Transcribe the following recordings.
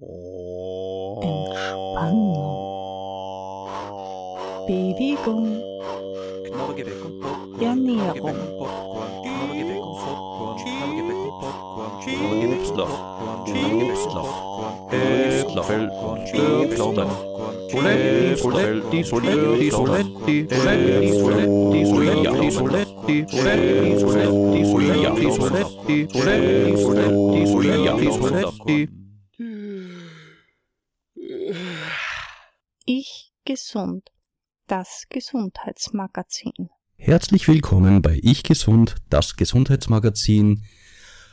Entspannung, Bewegung, Ernährung, gesund, das Gesundheitsmagazin. Herzlich willkommen bei Ich Gesund, das Gesundheitsmagazin.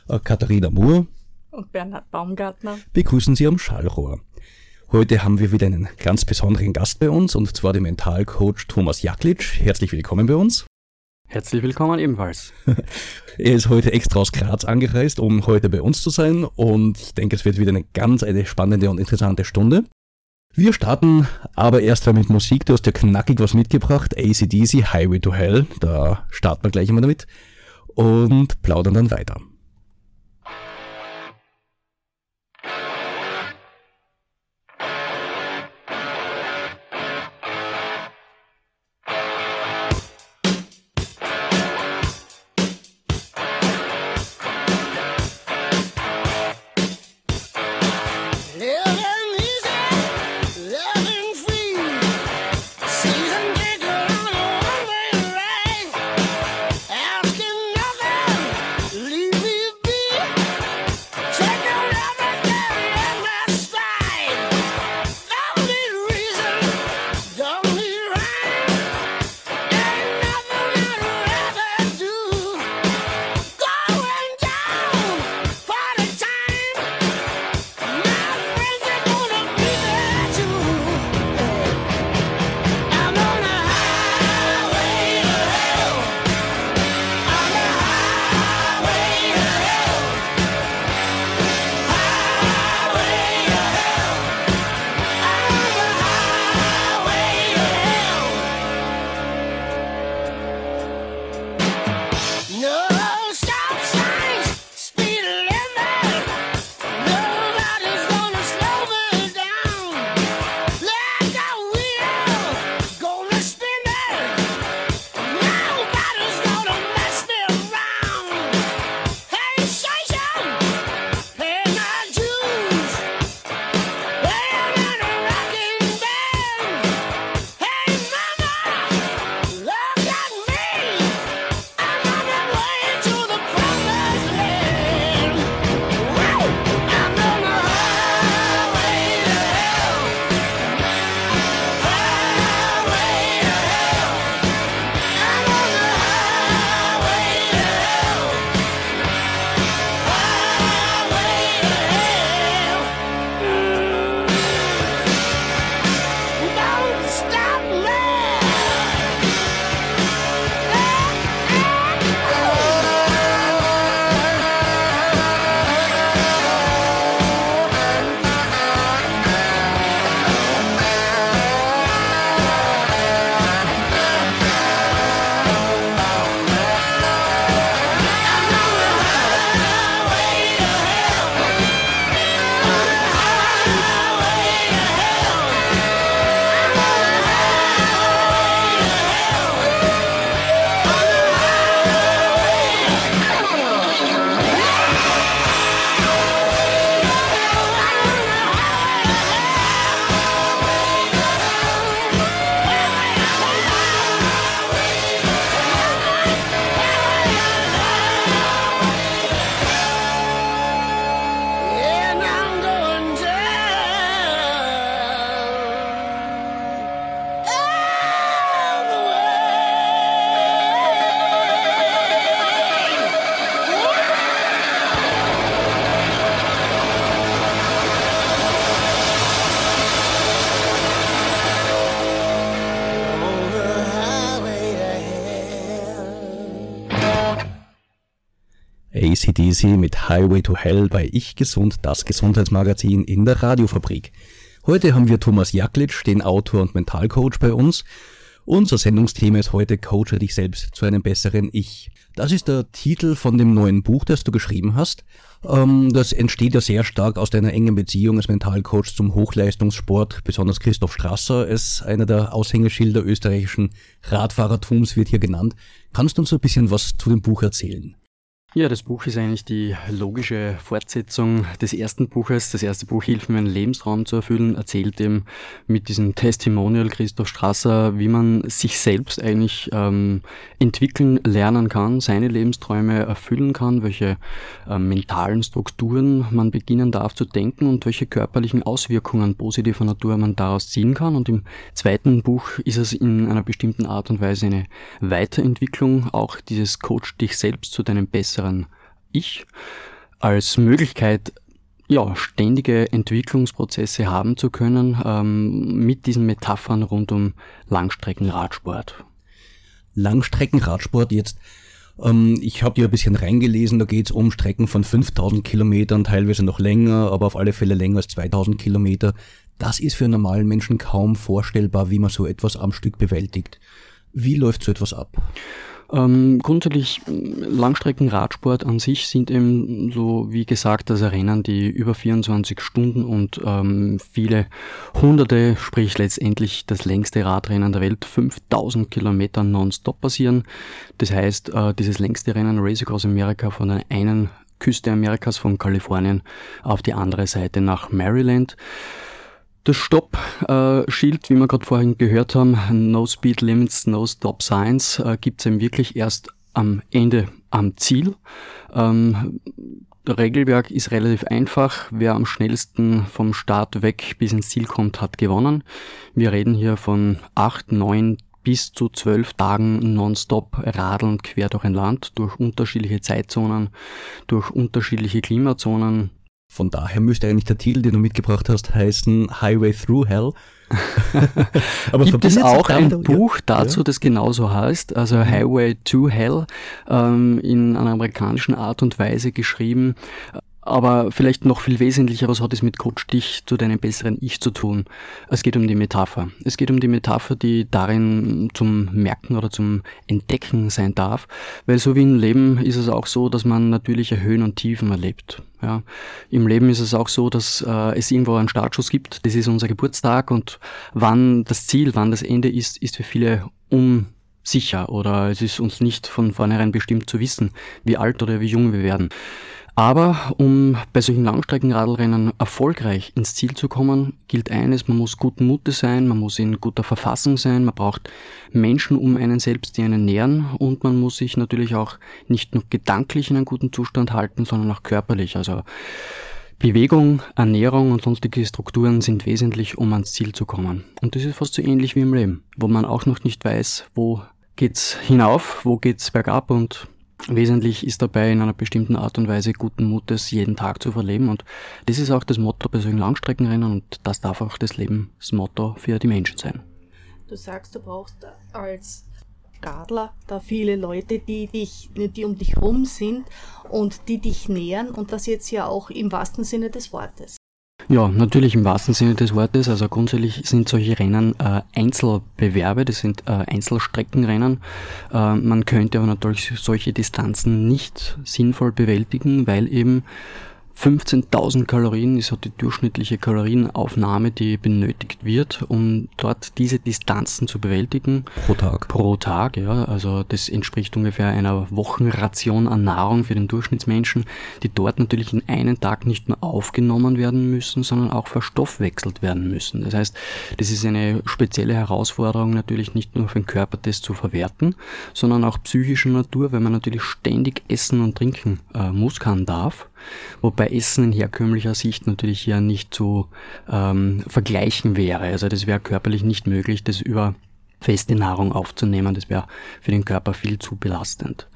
Äh, Katharina Moore Und Bernhard Baumgartner. begrüßen Sie am Schallrohr. Heute haben wir wieder einen ganz besonderen Gast bei uns und zwar den Mentalcoach Thomas Jaklitsch. Herzlich willkommen bei uns. Herzlich willkommen ebenfalls. Er ist heute extra aus Graz angereist, um heute bei uns zu sein und ich denke, es wird wieder eine ganz eine spannende und interessante Stunde. Wir starten aber erst einmal mit Musik. Du hast ja knackig was mitgebracht. ACDC, Highway to Hell. Da starten wir gleich mal damit und plaudern dann weiter. ACDC mit Highway to Hell bei Ich Gesund, das Gesundheitsmagazin in der Radiofabrik. Heute haben wir Thomas Jaklitsch, den Autor und Mentalcoach bei uns. Unser Sendungsthema ist heute Coache dich selbst zu einem besseren Ich. Das ist der Titel von dem neuen Buch, das du geschrieben hast. Ähm, das entsteht ja sehr stark aus deiner engen Beziehung als Mentalcoach zum Hochleistungssport. Besonders Christoph Strasser ist einer der Aushängeschilder österreichischen Radfahrertums, wird hier genannt. Kannst du uns ein bisschen was zu dem Buch erzählen? Ja, das Buch ist eigentlich die logische Fortsetzung des ersten Buches. Das erste Buch Hilf mir einen Lebensraum zu erfüllen, erzählt eben mit diesem Testimonial Christoph Strasser, wie man sich selbst eigentlich ähm, entwickeln lernen kann, seine Lebensträume erfüllen kann, welche ähm, mentalen Strukturen man beginnen darf zu denken und welche körperlichen Auswirkungen positiver Natur man daraus ziehen kann. Und im zweiten Buch ist es in einer bestimmten Art und Weise eine Weiterentwicklung, auch dieses Coach dich selbst zu deinem besseren Ich als Möglichkeit, ja, ständige Entwicklungsprozesse haben zu können ähm, mit diesen Metaphern rund um Langstreckenradsport. Langstreckenradsport jetzt. Ähm, ich habe dir ein bisschen reingelesen, da geht es um Strecken von 5000 Kilometern, teilweise noch länger, aber auf alle Fälle länger als 2000 Kilometer. Das ist für einen normalen Menschen kaum vorstellbar, wie man so etwas am Stück bewältigt. Wie läuft so etwas ab? Ähm, grundsätzlich Langstreckenradsport an sich sind eben so, wie gesagt, das Rennen, die über 24 Stunden und ähm, viele Hunderte, sprich letztendlich das längste Radrennen der Welt, 5000 Kilometer nonstop passieren. Das heißt, äh, dieses längste Rennen Race Across America von der einen Küste Amerikas von Kalifornien auf die andere Seite nach Maryland. Das Stopp-Schild, wie wir gerade vorhin gehört haben, No Speed Limits, No Stop Signs, äh, gibt es eben wirklich erst am Ende am Ziel. Ähm, Regelwerk ist relativ einfach. Wer am schnellsten vom Start weg bis ins Ziel kommt, hat gewonnen. Wir reden hier von acht, neun bis zu zwölf Tagen nonstop radeln quer durch ein Land, durch unterschiedliche Zeitzonen, durch unterschiedliche Klimazonen, Von daher müsste eigentlich der Titel, den du mitgebracht hast, heißen Highway Through Hell. Aber Gibt es auch ein damit- Buch ja, dazu, das genauso heißt, also Highway to Hell, ähm, in einer amerikanischen Art und Weise geschrieben. Aber vielleicht noch viel wesentlicher, was hat es mit Coach dich zu deinem besseren Ich zu tun? Es geht um die Metapher. Es geht um die Metapher, die darin zum Merken oder zum Entdecken sein darf. Weil so wie im Leben ist es auch so, dass man natürliche Höhen und Tiefen erlebt. Ja. Im Leben ist es auch so, dass äh, es irgendwo einen Startschuss gibt. Das ist unser Geburtstag und wann das Ziel, wann das Ende ist, ist für viele unsicher oder es ist uns nicht von vornherein bestimmt zu wissen, wie alt oder wie jung wir werden. Aber um bei solchen Langstreckenradlrennen erfolgreich ins Ziel zu kommen, gilt eines, man muss guten Mutes sein, man muss in guter Verfassung sein, man braucht Menschen um einen selbst, die einen nähren und man muss sich natürlich auch nicht nur gedanklich in einem guten Zustand halten, sondern auch körperlich. Also Bewegung, Ernährung und sonstige Strukturen sind wesentlich, um ans Ziel zu kommen. Und das ist fast so ähnlich wie im Leben, wo man auch noch nicht weiß, wo geht's hinauf, wo geht's bergab und wesentlich ist dabei in einer bestimmten Art und Weise guten Mutes jeden Tag zu verleben und das ist auch das Motto bei solchen Langstreckenrennen und das darf auch das Lebensmotto für die Menschen sein. Du sagst, du brauchst als Radler da viele Leute, die dich, die um dich rum sind und die dich nähern und das jetzt ja auch im wahrsten Sinne des Wortes. Ja, natürlich im wahrsten Sinne des Wortes. Also grundsätzlich sind solche Rennen äh, Einzelbewerbe, das sind äh, Einzelstreckenrennen. Äh, man könnte aber natürlich solche Distanzen nicht sinnvoll bewältigen, weil eben 15.000 Kalorien ist so die durchschnittliche Kalorienaufnahme, die benötigt wird, um dort diese Distanzen zu bewältigen. Pro Tag. Pro Tag, ja. Also das entspricht ungefähr einer Wochenration an Nahrung für den Durchschnittsmenschen, die dort natürlich in einen Tag nicht nur aufgenommen werden müssen, sondern auch verstoffwechselt werden müssen. Das heißt, das ist eine spezielle Herausforderung natürlich nicht nur für den Körper, das zu verwerten, sondern auch psychischer Natur, weil man natürlich ständig essen und trinken äh, muss, kann, darf. Wobei Essen in herkömmlicher Sicht natürlich hier nicht zu ähm, vergleichen wäre. Also das wäre körperlich nicht möglich, das über feste Nahrung aufzunehmen. Das wäre für den Körper viel zu belastend.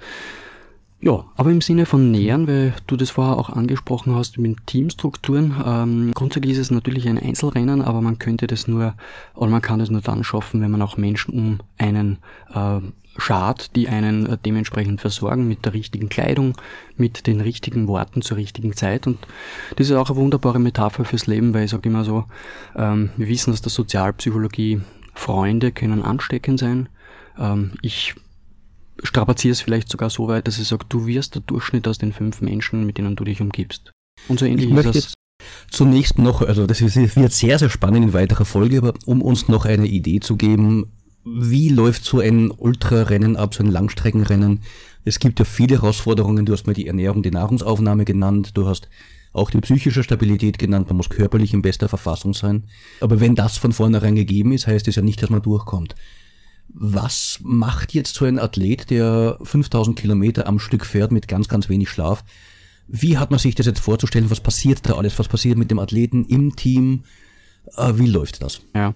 Ja, aber im Sinne von Nähern, weil du das vorher auch angesprochen hast mit Teamstrukturen, ähm, grundsätzlich ist es natürlich ein Einzelrennen, aber man könnte das nur, oder man kann das nur dann schaffen, wenn man auch Menschen um einen äh, schart, die einen äh, dementsprechend versorgen mit der richtigen Kleidung, mit den richtigen Worten zur richtigen Zeit. Und das ist auch eine wunderbare Metapher fürs Leben, weil ich sage immer so, ähm, wir wissen aus der Sozialpsychologie, Freunde können ansteckend sein. Ähm, ich strapaziere es vielleicht sogar so weit, dass ich sage, du wirst der Durchschnitt aus den fünf Menschen, mit denen du dich umgibst. Und so ähnlich Ich ist möchte das. jetzt zunächst noch, also das wird sehr, sehr spannend in weiterer Folge, aber um uns noch eine Idee zu geben, wie läuft so ein Ultrarennen ab, so ein Langstreckenrennen? Es gibt ja viele Herausforderungen, du hast mal die Ernährung, die Nahrungsaufnahme genannt, du hast auch die psychische Stabilität genannt, man muss körperlich in bester Verfassung sein. Aber wenn das von vornherein gegeben ist, heißt es ja nicht, dass man durchkommt. Was macht jetzt so ein Athlet, der 5000 Kilometer am Stück fährt mit ganz, ganz wenig Schlaf? Wie hat man sich das jetzt vorzustellen? Was passiert da alles? Was passiert mit dem Athleten im Team? Äh, Wie läuft das? Ja,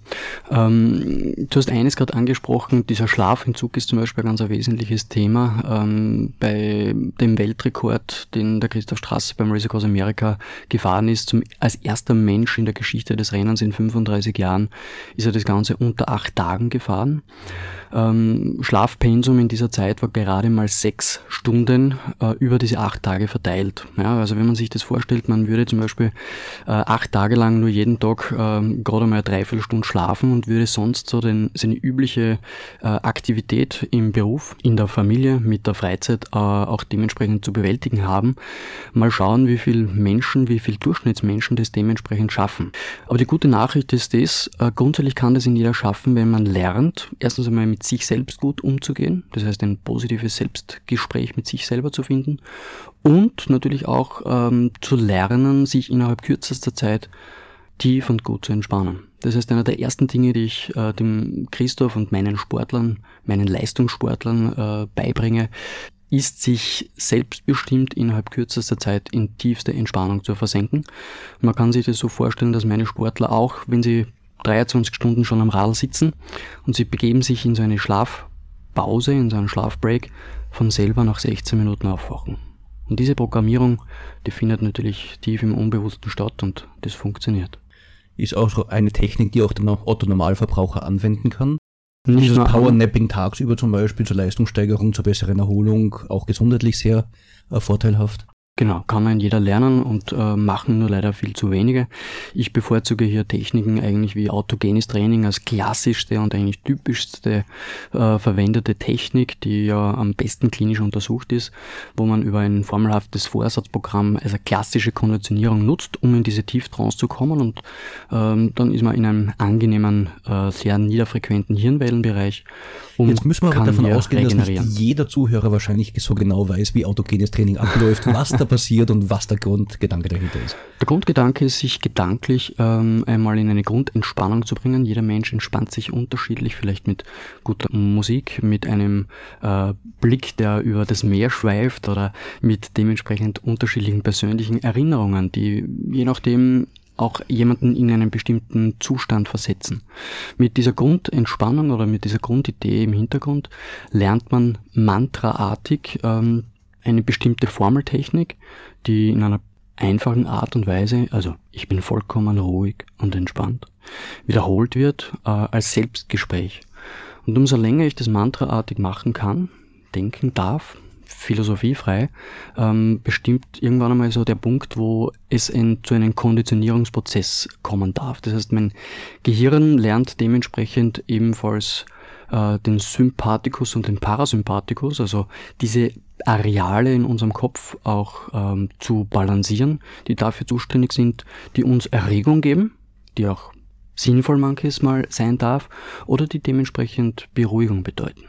ähm, du hast eines gerade angesprochen, dieser Schlafentzug ist zum Beispiel ein ganz wesentliches Thema. Ähm, bei dem Weltrekord, den der Christoph Straße beim Race Across America gefahren ist, zum, als erster Mensch in der Geschichte des Rennens in 35 Jahren, ist er das Ganze unter acht Tagen gefahren. Ähm, Schlafpensum in dieser Zeit war gerade mal sechs Stunden äh, über diese acht Tage verteilt. Ja, also wenn man sich das vorstellt, man würde zum Beispiel äh, acht Tage lang nur jeden Tag ähm, gerade mal eine Dreiviertelstunde schlafen und würde sonst so den, seine übliche äh, Aktivität im Beruf, in der Familie, mit der Freizeit äh, auch dementsprechend zu bewältigen haben. Mal schauen, wie viel Menschen, wie viel Durchschnittsmenschen das dementsprechend schaffen. Aber die gute Nachricht ist das, äh, grundsätzlich kann das in jeder schaffen, wenn man lernt, erstens einmal mit sich selbst gut umzugehen, das heißt ein positives Selbstgespräch mit sich selber zu finden und natürlich auch ähm, zu lernen, sich innerhalb kürzester Zeit tief und gut zu entspannen. Das heißt, einer der ersten Dinge, die ich äh, dem Christoph und meinen Sportlern, meinen Leistungssportlern äh, beibringe, ist sich selbstbestimmt innerhalb kürzester Zeit in tiefste Entspannung zu versenken. Man kann sich das so vorstellen, dass meine Sportler auch, wenn sie 23 Stunden schon am Radl sitzen und sie begeben sich in so eine Schlafpause, in so einen Schlafbreak, von selber nach 16 Minuten aufwachen. Und diese Programmierung, die findet natürlich tief im Unbewussten statt und das funktioniert. Ist auch so eine Technik, die auch der Otto Normalverbraucher anwenden kann. Nicht Dieses Powernapping tagsüber zum Beispiel zur Leistungssteigerung, zur besseren Erholung, auch gesundheitlich sehr äh, vorteilhaft. Genau, kann man jeder lernen und äh, machen nur leider viel zu wenige. Ich bevorzuge hier Techniken eigentlich wie autogenes Training als klassischste und eigentlich typischste äh, verwendete Technik, die ja am besten klinisch untersucht ist, wo man über ein formelhaftes Vorsatzprogramm als eine klassische Konditionierung nutzt, um in diese Tieftrance zu kommen und ähm, dann ist man in einem angenehmen, äh, sehr niederfrequenten Hirnwellenbereich und Jetzt müssen wir aber davon ausgehen, dass nicht jeder Zuhörer wahrscheinlich so genau weiß, wie autogenes Training abläuft, was da passiert und was der Grundgedanke dahinter ist. Der Grundgedanke ist, sich gedanklich ähm, einmal in eine Grundentspannung zu bringen. Jeder Mensch entspannt sich unterschiedlich, vielleicht mit guter Musik, mit einem äh, Blick, der über das Meer schweift oder mit dementsprechend unterschiedlichen persönlichen Erinnerungen, die je nachdem auch jemanden in einen bestimmten Zustand versetzen. Mit dieser Grundentspannung oder mit dieser Grundidee im Hintergrund lernt man mantraartig ähm, eine bestimmte Formeltechnik, die in einer einfachen Art und Weise, also ich bin vollkommen ruhig und entspannt, wiederholt wird äh, als Selbstgespräch. Und umso länger ich das mantraartig machen kann, denken darf, philosophiefrei, ähm, bestimmt irgendwann einmal so der Punkt, wo es ein, zu einem Konditionierungsprozess kommen darf. Das heißt, mein Gehirn lernt dementsprechend ebenfalls äh, den Sympathikus und den Parasympathikus, also diese Areale in unserem Kopf auch ähm, zu balancieren, die dafür zuständig sind, die uns Erregung geben, die auch sinnvoll manches Mal sein darf, oder die dementsprechend Beruhigung bedeuten.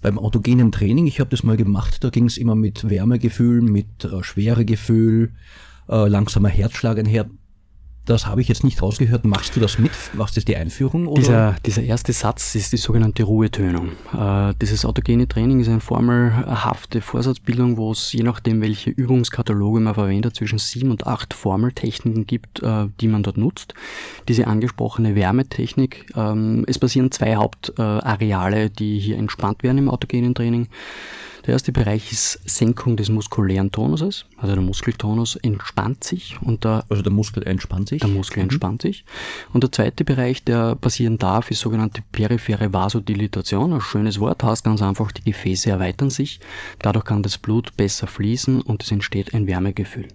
Beim autogenen Training, ich habe das mal gemacht, da ging es immer mit Wärmegefühl, mit äh, Schweregefühl, äh, langsamer Herzschlag einher. Das habe ich jetzt nicht rausgehört. Machst du das mit? Machst du die Einführung? Oder? Dieser, dieser erste Satz ist die sogenannte Ruhetönung. Äh, dieses autogene Training ist eine formelhafte Vorsatzbildung, wo es je nachdem, welche Übungskataloge man verwendet, zwischen sieben und acht Formeltechniken gibt, äh, die man dort nutzt. Diese angesprochene Wärmetechnik, ähm, es passieren zwei Hauptareale, die hier entspannt werden im autogenen Training. Der erste Bereich ist Senkung des muskulären Tonuses, also der Muskeltonus entspannt sich und der also der Muskel entspannt sich. der Muskel entspannt sich. Und der zweite Bereich, der passieren darf, ist sogenannte periphere Vasodilatation. Ein schönes Wort, heißt ganz einfach, die Gefäße erweitern sich. Dadurch kann das Blut besser fließen und es entsteht ein Wärmegefühl.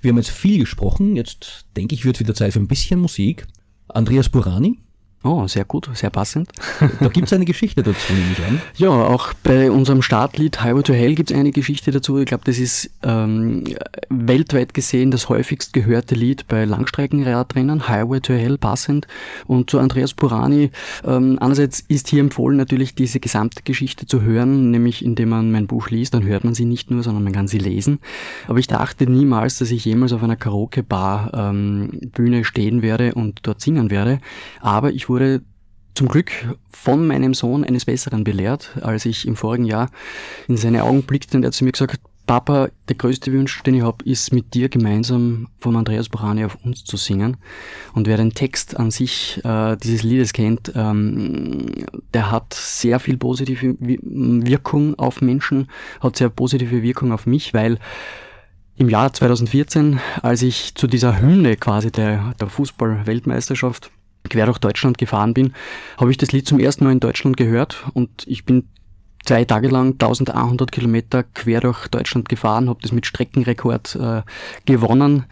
Wir haben jetzt viel gesprochen. Jetzt denke ich, wird wieder Zeit für ein bisschen Musik. Andreas Burani, Oh, sehr gut, sehr passend. Da gibt es eine Geschichte dazu, nehme ich an. Ja, auch bei unserem Startlied Highway to Hell gibt es eine Geschichte dazu. Ich glaube, das ist ähm, weltweit gesehen das häufigst gehörte Lied bei Langstreckenradrennen, Highway to Hell passend. Und zu Andreas Purani, ähm, einerseits ist hier empfohlen natürlich diese gesamte Geschichte zu hören, nämlich indem man mein Buch liest, dann hört man sie nicht nur, sondern man kann sie lesen. Aber ich dachte niemals, dass ich jemals auf einer Karaoke-Bar ähm, stehen werde und dort singen werde. Aber ich wurde zum Glück von meinem Sohn eines Besseren belehrt, als ich im vorigen Jahr in seine Augen blickte und er zu mir gesagt hat, Papa, der größte Wunsch, den ich habe, ist mit dir gemeinsam vom Andreas Borani auf uns zu singen. Und wer den Text an sich äh, dieses Liedes kennt, ähm, der hat sehr viel positive Wi- Wirkung auf Menschen, hat sehr positive Wirkung auf mich, weil im Jahr 2014, als ich zu dieser Hymne quasi der, der Fußball-Weltmeisterschaft quer durch Deutschland gefahren bin, habe ich das Lied zum ersten Mal in Deutschland gehört und ich bin zwei Tage lang 1100 Kilometer quer durch Deutschland gefahren, habe das mit Streckenrekord äh, gewonnen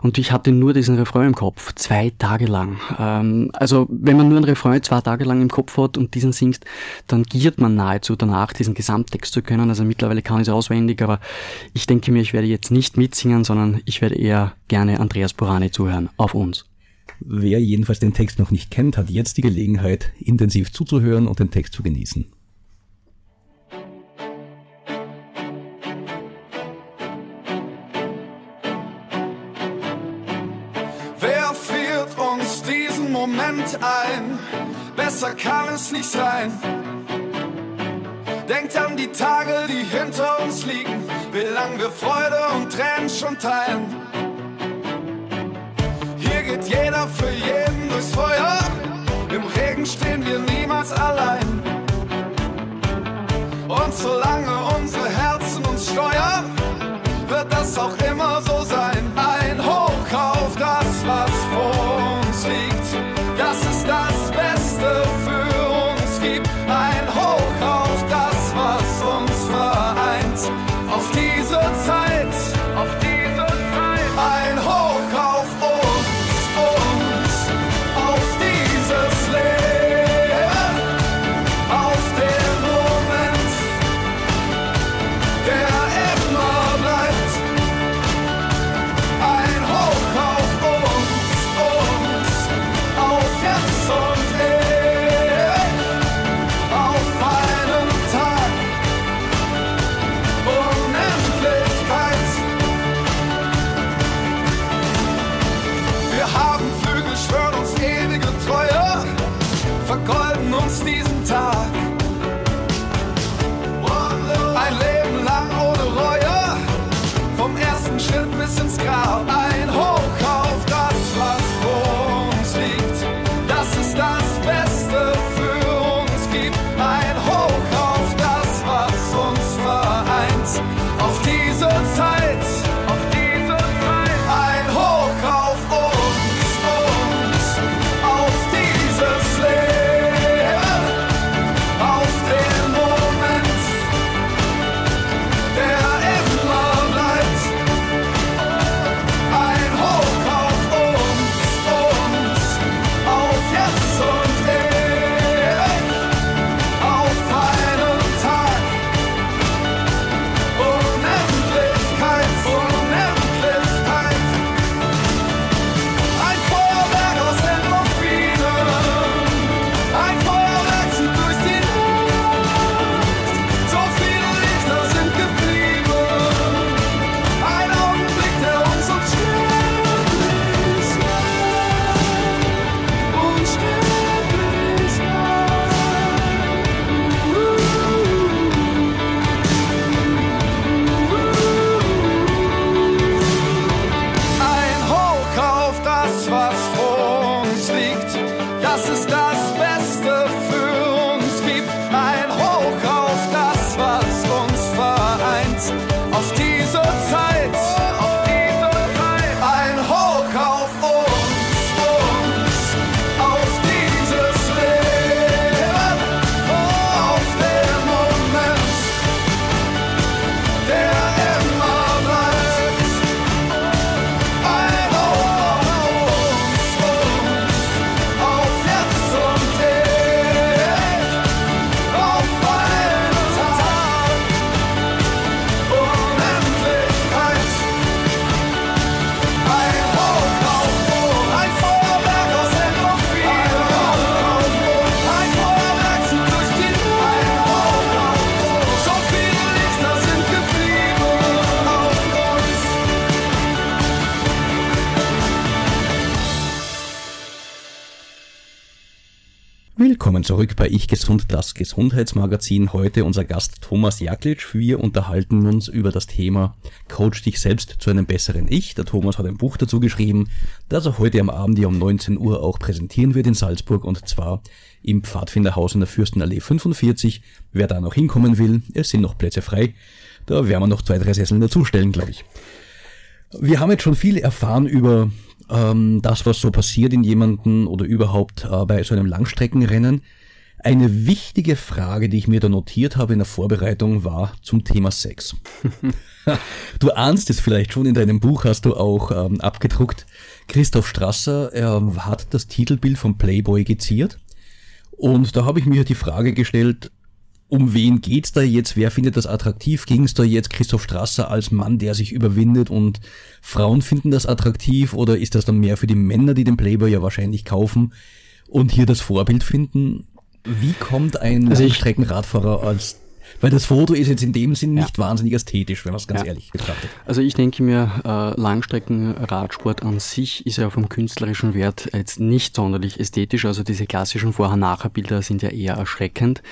und ich hatte nur diesen Refrain im Kopf, zwei Tage lang. Ähm, also wenn man nur einen Refrain zwei Tage lang im Kopf hat und diesen singt, dann giert man nahezu danach, diesen Gesamttext zu können. Also mittlerweile kann ich es auswendig, aber ich denke mir, ich werde jetzt nicht mitsingen, sondern ich werde eher gerne Andreas Burani zuhören, auf uns. Wer jedenfalls den Text noch nicht kennt, hat jetzt die Gelegenheit, intensiv zuzuhören und den Text zu genießen. Wer friert uns diesen Moment ein? Besser kann es nicht sein. Denkt an die Tage, die hinter uns liegen, wie lang wir Freude und Tränen schon teilen. Jeder für jeden durchs Feuer. Im Regen stehen wir niemals allein. Und solange unsere Herzen uns steuern, wird das auch immer so diese Zeit, Willkommen zurück bei Ich Gesund, das Gesundheitsmagazin. Heute unser Gast Thomas Jaklitsch. Wir unterhalten uns über das Thema Coach dich selbst zu einem besseren Ich. Der Thomas hat ein Buch dazu geschrieben, das er heute am Abend hier um 19 Uhr auch präsentieren wird in Salzburg und zwar im Pfadfinderhaus in der Fürstenallee 45. Wer da noch hinkommen will, es sind noch Plätze frei. Da werden wir noch zwei, drei Sesseln dazustellen, glaube ich. Wir haben jetzt schon viel erfahren über ähm, das, was so passiert in jemanden oder überhaupt äh, bei so einem Langstreckenrennen. Eine wichtige Frage, die ich mir da notiert habe in der Vorbereitung, war zum Thema Sex. du ahnst es vielleicht schon, in deinem Buch hast du auch ähm, abgedruckt. Christoph Strasser er hat das Titelbild von Playboy geziert. Und da habe ich mir die Frage gestellt, um wen geht's da jetzt? Wer findet das attraktiv? Ging es da jetzt Christoph Strasser als Mann, der sich überwindet und Frauen finden das attraktiv? Oder ist das dann mehr für die Männer, die den Playboy ja wahrscheinlich kaufen und hier das Vorbild finden? Wie kommt ein Also Streckenradfahrer als weil das Foto ist jetzt in dem Sinn Ja. nicht wahnsinnig ästhetisch, wenn man es ganz Ja. ehrlich betrachtet. Also ich denke mir, äh, Langstreckenradsport an sich ist ja vom künstlerischen Wert jetzt nicht sonderlich ästhetisch. Also diese klassischen Vorher-Nachher-Bilder sind ja eher erschreckend.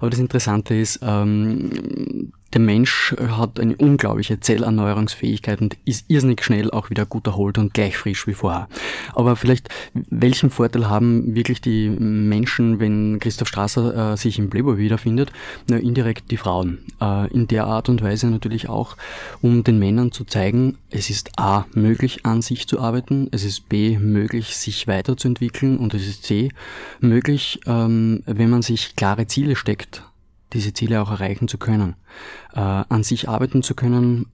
Aber das Interessante ist, ähm, der Mensch hat eine unglaubliche Zellerneuerungsfähigkeit und ist irrsinnig schnell auch wieder gut erholt und gleich frisch wie vorher. Aber vielleicht, welchen Vorteil haben wirklich die Menschen, wenn Christoph Strasser äh, sich im Playboy wiederfindet? Na, indirekt die Frauen. Äh, in der Art und Weise natürlich auch, um den Männern zu zeigen, es ist A, möglich an sich zu arbeiten, es ist B, möglich sich weiterzuentwickeln und es ist C, möglich, ähm, wenn man sich klare Ziele steckt, diese Ziele auch erreichen zu können. Äh, an sich arbeiten zu können,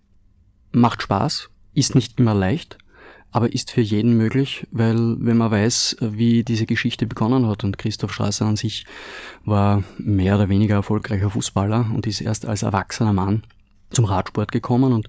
macht Spaß, ist nicht immer leicht, aber ist für jeden möglich, weil wenn man weiß, wie diese Geschichte begonnen hat und Christoph Strasser an sich war mehr oder weniger erfolgreicher Fußballer und ist erst als erwachsener Mann zum Radsport gekommen und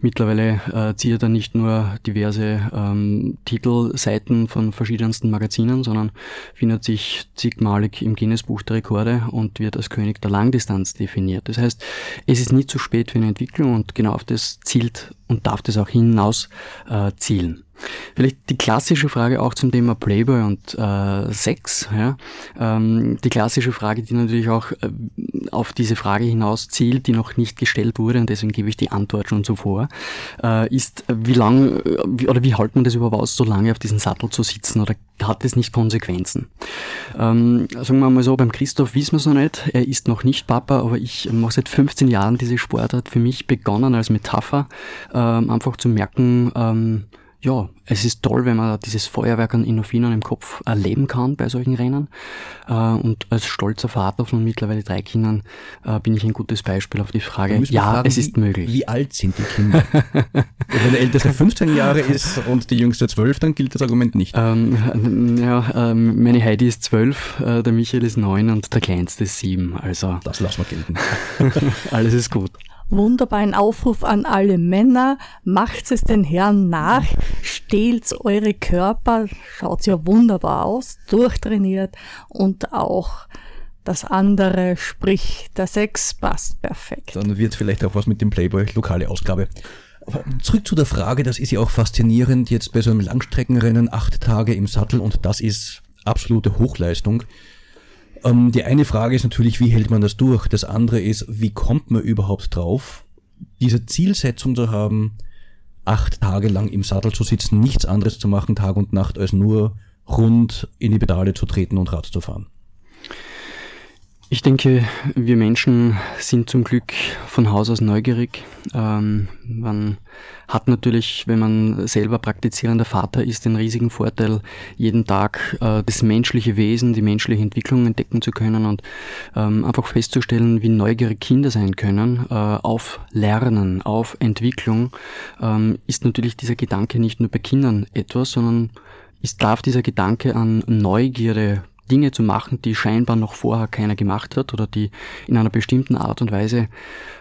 mittlerweile äh, zieht er nicht nur diverse ähm, Titelseiten von verschiedensten Magazinen, sondern findet sich zigmalig im Guinness-Buch der Rekorde und wird als König der Langdistanz definiert. Das heißt, es ist nie zu spät für eine Entwicklung und genau auf das zielt und darf das auch hinaus äh, zielen. Vielleicht die klassische Frage auch zum Thema Playboy und äh, Sex. Ja? Ähm, die klassische Frage, die natürlich auch äh, auf diese Frage hinaus zielt, die noch nicht gestellt wurde, und deswegen gebe ich die Antwort schon so vor, äh, ist, wie lang äh, oder wie hält man das überhaupt aus, so lange auf diesem Sattel zu sitzen oder hat das nicht Konsequenzen? Ähm, sagen wir mal so, beim Christoph wissen wir es noch nicht, er ist noch nicht Papa, aber ich mache seit 15 Jahren diese Sportart für mich begonnen als Metapher, ähm, einfach zu merken, ähm, ja, es ist toll, wenn man dieses Feuerwerk an Endorphinen im Kopf erleben kann bei solchen Rennen. Äh, und als stolzer Vater von mittlerweile drei Kindern äh, bin ich ein gutes Beispiel auf die Frage, ja, fragen, es ist wie, möglich. Wie alt sind die Kinder? Wenn der älteste 15 Jahre ist und die jüngste 12, dann gilt das Argument nicht. Ähm, ja, ähm, meine Heidi ist zwölf, äh, der Michael ist neun und der Kleinste ist sieben. Also Das lassen wir gelten. alles ist gut. Wunderbar, ein Aufruf an alle Männer. Macht es den Herren nach. Stehlt eure Körper. Schaut ja wunderbar aus. Durchtrainiert. Und auch das andere, sprich der Sex, passt perfekt. Dann wird vielleicht auch was mit dem Playboy, lokale Ausgabe. Aber zurück zu der Frage, das ist ja auch faszinierend, jetzt bei so einem Langstreckenrennen, acht Tage im Sattel und das ist absolute Hochleistung. Ähm, die eine Frage ist natürlich, wie hält man das durch? Das andere ist, wie kommt man überhaupt drauf, diese Zielsetzung zu haben, acht Tage lang im Sattel zu sitzen, nichts anderes zu machen, Tag und Nacht, als nur rund in die Pedale zu treten und Rad zu fahren. Ich denke, wir Menschen sind zum Glück von Haus aus neugierig. Ähm, man hat natürlich, wenn man selber praktizierender Vater ist, den riesigen Vorteil, jeden Tag äh, das menschliche Wesen, die menschliche Entwicklung entdecken zu können und ähm, einfach festzustellen, wie neugierig Kinder sein können äh, auf Lernen, auf Entwicklung, ähm, ist natürlich dieser Gedanke nicht nur bei Kindern etwas, sondern es darf dieser Gedanke an Neugierde Dinge zu machen, die scheinbar noch vorher keiner gemacht hat oder die in einer bestimmten Art und Weise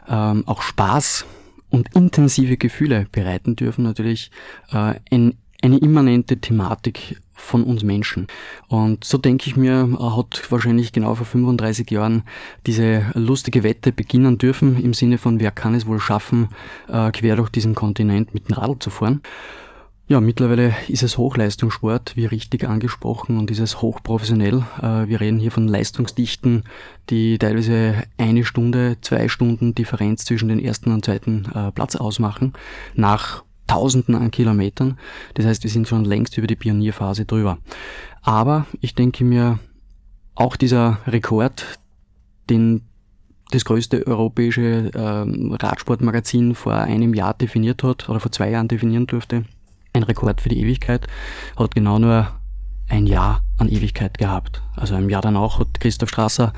ähm, auch Spaß und intensive Gefühle bereiten dürfen, natürlich äh, ein, eine immanente Thematik von uns Menschen. Und so denke ich mir, äh, hat wahrscheinlich genau vor 35 Jahren diese lustige Wette beginnen dürfen, im Sinne von, wer kann es wohl schaffen, äh, quer durch diesen Kontinent mit dem Radl zu fahren. Ja, mittlerweile ist es Hochleistungssport, wie richtig angesprochen, und ist es hochprofessionell. Äh, Wir reden hier von Leistungsdichten, die teilweise eine Stunde, zwei Stunden Differenz zwischen den ersten und zweiten äh, Platz ausmachen, nach Tausenden an Kilometern. Das heißt, wir sind schon längst über die Pionierphase drüber. Aber ich denke mir, auch dieser Rekord, den das größte europäische ähm, Radsportmagazin vor einem Jahr definiert hat oder vor zwei Jahren definieren durfte, ein Rekord für die Ewigkeit, hat genau nur ein Jahr an Ewigkeit gehabt. Also im Jahr danach hat Christoph Strasser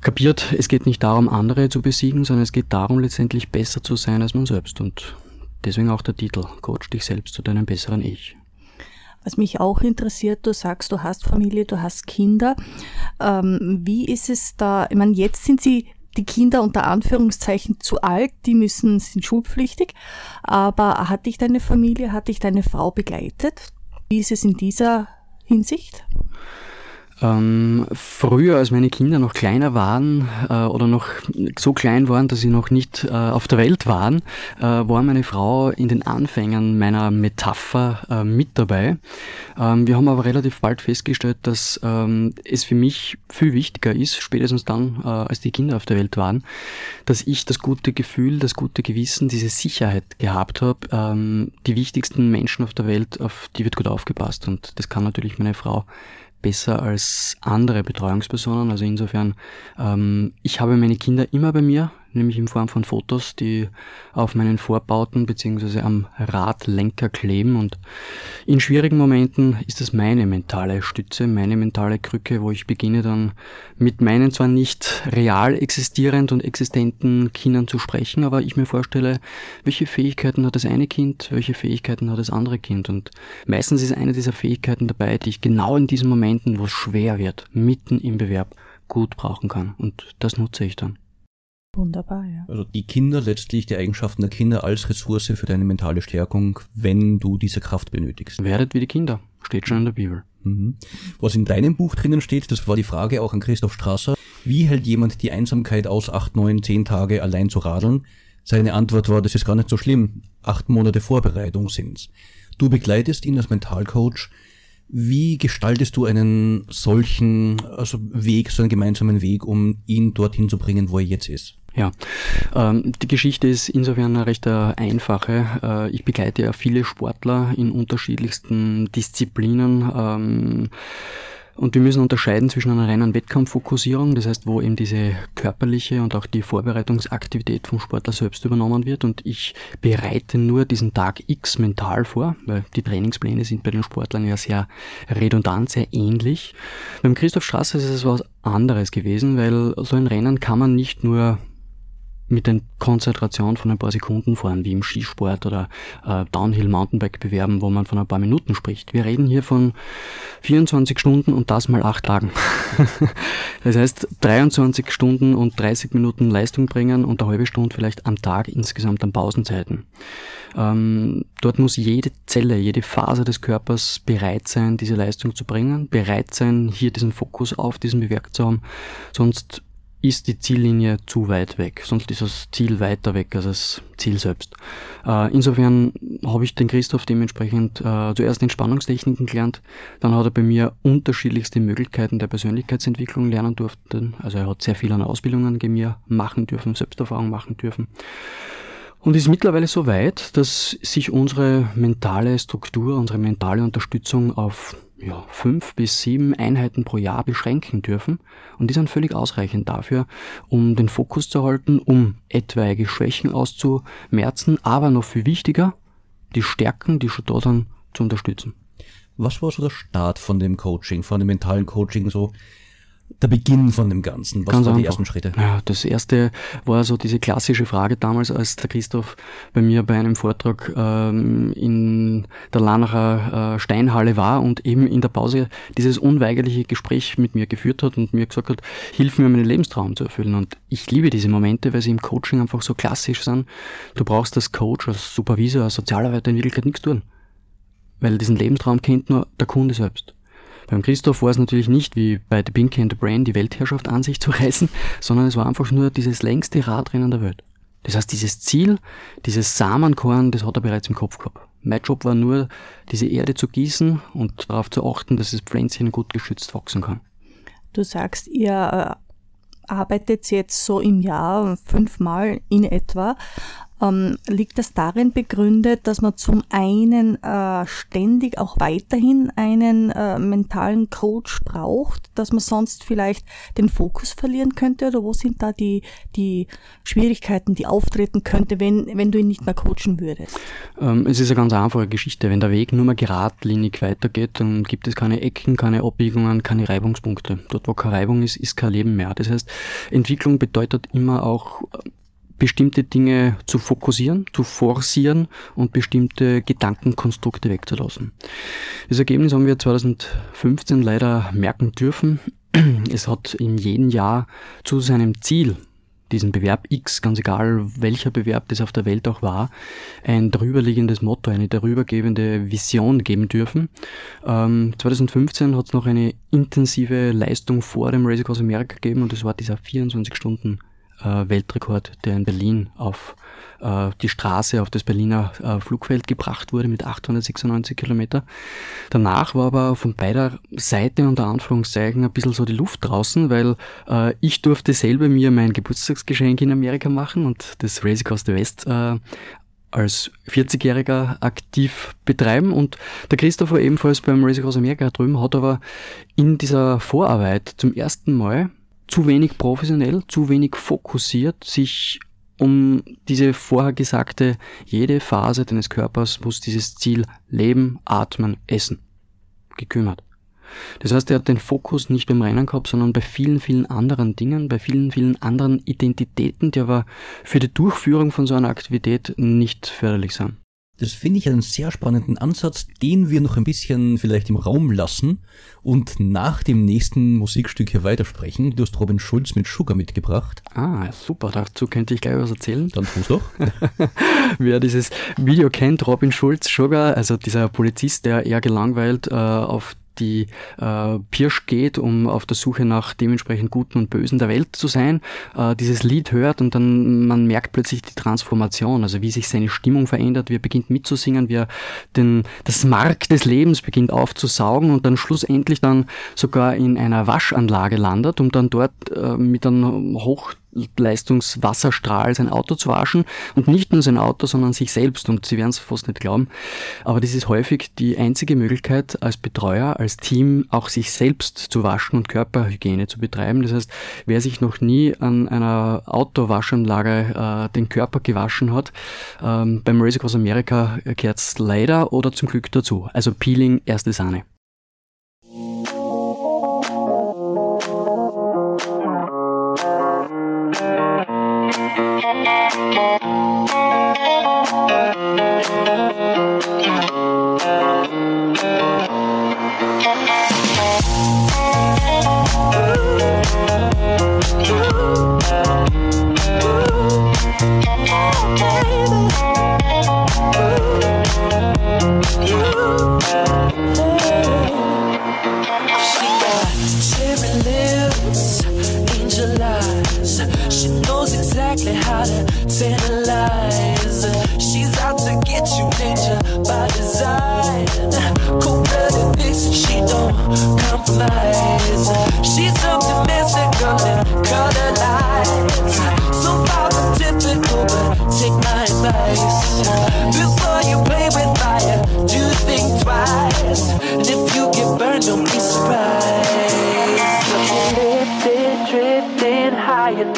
kapiert, es geht nicht darum, andere zu besiegen, sondern es geht darum, letztendlich besser zu sein als man selbst. Und deswegen auch der Titel, Coach dich selbst zu deinem besseren Ich. Was mich auch interessiert, du sagst, du hast Familie, du hast Kinder. Ähm, wie ist es da? Ich meine, jetzt sind sie die Kinder unter Anführungszeichen zu alt, die müssen, sind schulpflichtig. Aber hat dich deine Familie, hat dich deine Frau begleitet? Wie ist es in dieser Hinsicht? Ähm, früher, als meine Kinder noch kleiner waren äh, oder noch so klein waren, dass sie noch nicht äh, auf der Welt waren, äh, war meine Frau in den Anfängen meiner Metapher äh, mit dabei. Ähm, wir haben aber relativ bald festgestellt, dass ähm, es für mich viel wichtiger ist, spätestens dann, äh, als die Kinder auf der Welt waren, dass ich das gute Gefühl, das gute Gewissen, diese Sicherheit gehabt habe. Ähm, die wichtigsten Menschen auf der Welt, auf die wird gut aufgepasst und das kann natürlich meine Frau besser als andere Betreuungspersonen. Also insofern, ähm, ich habe meine Kinder immer bei mir, nämlich in Form von Fotos, die auf meinen Vorbauten beziehungsweise am Radlenker kleben. Und in schwierigen Momenten ist das meine mentale Stütze, meine mentale Krücke, wo ich beginne dann mit meinen zwar nicht real existierend und existenten Kindern zu sprechen, aber ich mir vorstelle, welche Fähigkeiten hat das eine Kind, welche Fähigkeiten hat das andere Kind. Und meistens ist eine dieser Fähigkeiten dabei, die ich genau in diesen Momenten, wo es schwer wird, mitten im Bewerb, gut brauchen kann. Und das nutze ich dann. Wunderbar, ja. Also die Kinder, letztlich die Eigenschaften der Kinder als Ressource für deine mentale Stärkung, wenn du diese Kraft benötigst. Werdet wie die Kinder, steht schon in der Bibel. Mhm. Was in deinem Buch drinnen steht, das war die Frage auch an Christoph Strasser. Wie hält jemand die Einsamkeit aus, acht, neun, zehn Tage allein zu radeln? Seine Antwort war, das ist gar nicht so schlimm. Acht Monate Vorbereitung sind's. Du begleitest ihn als Mentalcoach. Wie gestaltest du einen solchen also Weg, so einen gemeinsamen Weg, um ihn dorthin zu bringen, wo er jetzt ist? Ja, ähm, die Geschichte ist insofern eine recht äh, einfache. Äh, ich begleite ja viele Sportler in unterschiedlichsten Disziplinen. Ähm, und wir müssen unterscheiden zwischen einer reinen Wettkampffokussierung, das heißt, wo eben diese körperliche und auch die Vorbereitungsaktivität vom Sportler selbst übernommen wird. Und ich bereite nur diesen Tag X mental vor, weil die Trainingspläne sind bei den Sportlern ja sehr redundant, sehr ähnlich. Beim Christoph Strasser ist es was anderes gewesen, weil so ein Rennen kann man nicht nur mit der Konzentration von ein paar Sekunden fahren, wie im Skisport oder äh, Downhill Mountainbike bewerben, wo man von ein paar Minuten spricht. Wir reden hier von 24 Stunden und das mal acht Tagen. das heißt 23 Stunden und 30 Minuten Leistung bringen und eine halbe Stunde vielleicht am Tag insgesamt an Pausenzeiten. Ähm, dort muss jede Zelle, jede Phase des Körpers bereit sein, diese Leistung zu bringen, bereit sein, hier diesen Fokus auf diesen Bewerk zu haben, sonst ist die Ziellinie zu weit weg, sonst ist das Ziel weiter weg als das Ziel selbst. Äh, insofern habe ich den Christoph dementsprechend äh, zuerst Entspannungstechniken gelernt, dann hat er bei mir unterschiedlichste Möglichkeiten der Persönlichkeitsentwicklung lernen durfte. Also er hat sehr viel an Ausbildungen bei mir machen dürfen, Selbsterfahrung machen dürfen. Und ist mittlerweile so weit, dass sich unsere mentale Struktur, unsere mentale Unterstützung auf ja, fünf bis sieben Einheiten pro Jahr beschränken dürfen. Und die sind völlig ausreichend dafür, um den Fokus zu halten, um etwaige Schwächen auszumerzen, aber noch viel wichtiger, die Stärken, die schon da sind, zu unterstützen. Was war so der Start von dem Coaching, von dem mentalen Coaching, so der Beginn von dem Ganzen? Was Ganz waren die ersten Schritte? Ja, das erste war so diese klassische Frage damals, als der Christoph bei mir bei einem Vortrag ähm, in der Lanacher äh, Steinhalle war und eben in der Pause dieses unweigerliche Gespräch mit mir geführt hat und mir gesagt hat, hilf mir, meinen Lebenstraum zu erfüllen. Und ich liebe diese Momente, weil sie im Coaching einfach so klassisch sind. Du brauchst als Coach, als Supervisor, als Sozialarbeiter in Wirklichkeit nichts tun. Weil diesen Lebenstraum kennt nur der Kunde selbst. Beim Christoph war es natürlich nicht wie bei The Pinky and the Brain die Weltherrschaft an sich zu reißen, sondern es war einfach nur dieses längste Radrennen der Welt. Das heißt, dieses Ziel, dieses Samenkorn, das hat er bereits im Kopf gehabt. Mein Job war nur, diese Erde zu gießen und darauf zu achten, dass das Pflänzchen gut geschützt wachsen kann. Du sagst, ihr äh, arbeitet jetzt so im Jahr fünfmal in etwa. Ähm, liegt das darin begründet, dass man zum einen äh, ständig auch weiterhin einen äh, mentalen Coach braucht, dass man sonst vielleicht den Fokus verlieren könnte? Oder wo sind da die, die Schwierigkeiten, die auftreten könnte, wenn, wenn du ihn nicht mehr coachen würdest? Ähm, es ist eine ganz einfache Geschichte. Wenn der Weg nur mal geradlinig weitergeht, dann gibt es keine Ecken, keine Abbiegungen, keine Reibungspunkte. Dort, wo keine Reibung ist, ist kein Leben mehr. Das heißt, Entwicklung bedeutet immer auch bestimmte Dinge zu fokussieren, zu forcieren und bestimmte Gedankenkonstrukte wegzulassen. Das Ergebnis haben wir 2015 leider merken dürfen. Es hat in jedem Jahr zu seinem Ziel, diesen Bewerb X, ganz egal welcher Bewerb das auf der Welt auch war, ein darüberliegendes Motto, eine darübergebende Vision geben dürfen. Ähm, 2015 hat es noch eine intensive Leistung vor dem Race Across America gegeben und das war dieser 24 Stunden Weltrekord, der in Berlin auf äh, die Straße, auf das Berliner äh, Flugfeld gebracht wurde mit 896 Kilometer. Danach war aber von beider Seite unter Anführungszeichen ein bisschen so die Luft draußen, weil äh, ich durfte selber mir mein Geburtstagsgeschenk in Amerika machen und das Race Across the West äh, als 40-Jähriger aktiv betreiben und der Christopher ebenfalls beim Race Across America drüben hat aber in dieser Vorarbeit zum ersten Mal zu wenig professionell, zu wenig fokussiert, sich um diese vorher gesagte, jede Phase deines Körpers muss dieses Ziel Leben, Atmen, Essen gekümmert. Das heißt, er hat den Fokus nicht beim Rennen gehabt, sondern bei vielen, vielen anderen Dingen, bei vielen, vielen anderen Identitäten, die aber für die Durchführung von so einer Aktivität nicht förderlich sind. Das finde ich einen sehr spannenden Ansatz, den wir noch ein bisschen vielleicht im Raum lassen und nach dem nächsten Musikstück hier weitersprechen. Du hast Robin Schulz mit Sugar mitgebracht. Ah, super, dazu könnte ich gleich was erzählen. Dann tu's doch. Wer dieses Video kennt, Robin Schulz, Sugar, also dieser Polizist, der eher gelangweilt äh, auf die äh, Pirsch geht, um auf der Suche nach dementsprechend Guten und Bösen der Welt zu sein, äh, dieses Lied hört und dann man merkt plötzlich die Transformation, also wie sich seine Stimmung verändert, wie er beginnt mitzusingen, wie er den, das Mark des Lebens beginnt aufzusaugen und dann schlussendlich dann sogar in einer Waschanlage landet, um dann dort äh, mit einem hoch Leistungswasserstrahl sein Auto zu waschen und nicht nur sein Auto, sondern sich selbst und Sie werden es fast nicht glauben, aber das ist häufig die einzige Möglichkeit als Betreuer, als Team auch sich selbst zu waschen und Körperhygiene zu betreiben. Das heißt, wer sich noch nie an einer Autowaschanlage äh, den Körper gewaschen hat, ähm, beim Race Across America kehrt es leider oder zum Glück dazu. Also Peeling, erste Sahne.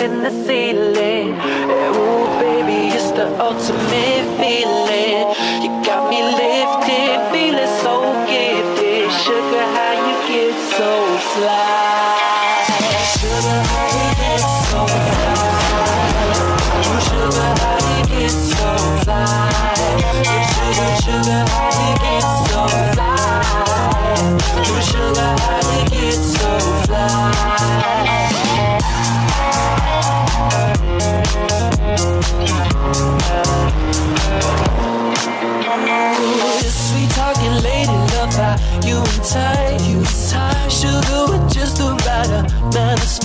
Than the ceiling. Eh, ooh, baby, it's the ultimate feeling.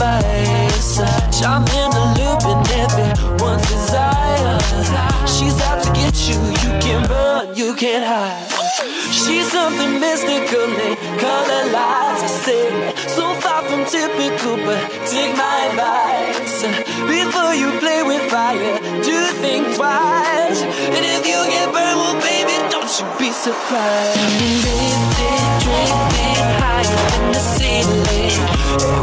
Spice. Charm in the loop and everyone's desire. She's out to get you. You can run, you can't hide. She's something mystically color lights. I say, so far from typical, but take my advice. Before you play with fire, do think twice. And if you get burned, well, baby, don't you be surprised. Lifted, drifting higher than the ceiling.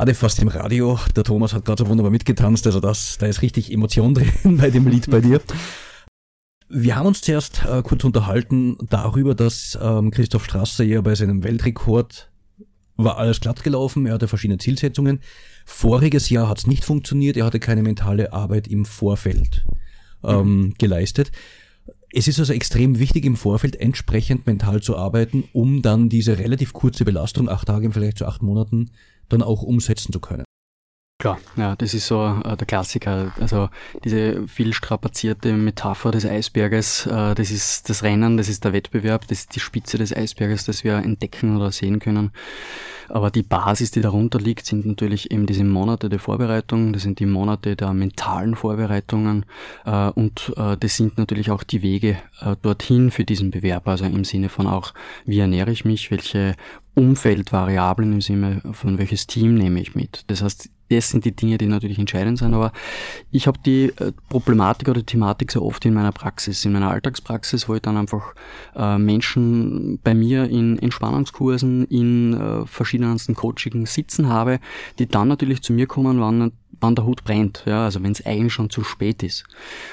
Schade fast im Radio. Der Thomas hat gerade so wunderbar mitgetanzt, also das, da ist richtig Emotion drin bei dem Lied bei dir. Wir haben uns zuerst äh, kurz unterhalten darüber, dass ähm, Christoph Strasser ja bei seinem Weltrekord war alles glatt gelaufen, er hatte verschiedene Zielsetzungen. Voriges Jahr hat es nicht funktioniert, er hatte keine mentale Arbeit im Vorfeld ähm, geleistet. Es ist also extrem wichtig, im Vorfeld entsprechend mental zu arbeiten, um dann diese relativ kurze Belastung, acht Tage, vielleicht zu acht Monaten, dann auch umsetzen zu können. Klar, ja, das ist so äh, der Klassiker. Also diese viel strapazierte Metapher des Eisberges, äh, das ist das Rennen, das ist der Wettbewerb, das ist die Spitze des Eisberges, das wir entdecken oder sehen können. Aber die Basis, die darunter liegt, sind natürlich eben diese Monate der Vorbereitung, das sind die Monate der mentalen Vorbereitungen äh, und äh, das sind natürlich auch die Wege äh, dorthin für diesen Bewerb, also im Sinne von auch, wie ernähre ich mich, welche Umfeldvariablen im Sinne von welches Team nehme ich mit. Das heißt, das sind die Dinge, die natürlich entscheidend sind, aber ich habe die äh, Problematik oder Thematik so oft in meiner Praxis, in meiner Alltagspraxis, wo ich dann einfach äh, Menschen bei mir in Entspannungskursen, in äh, verschiedensten Coachingen sitzen habe, die dann natürlich zu mir kommen, wann wann der Hut brennt, ja, also wenn es eigentlich schon zu spät ist.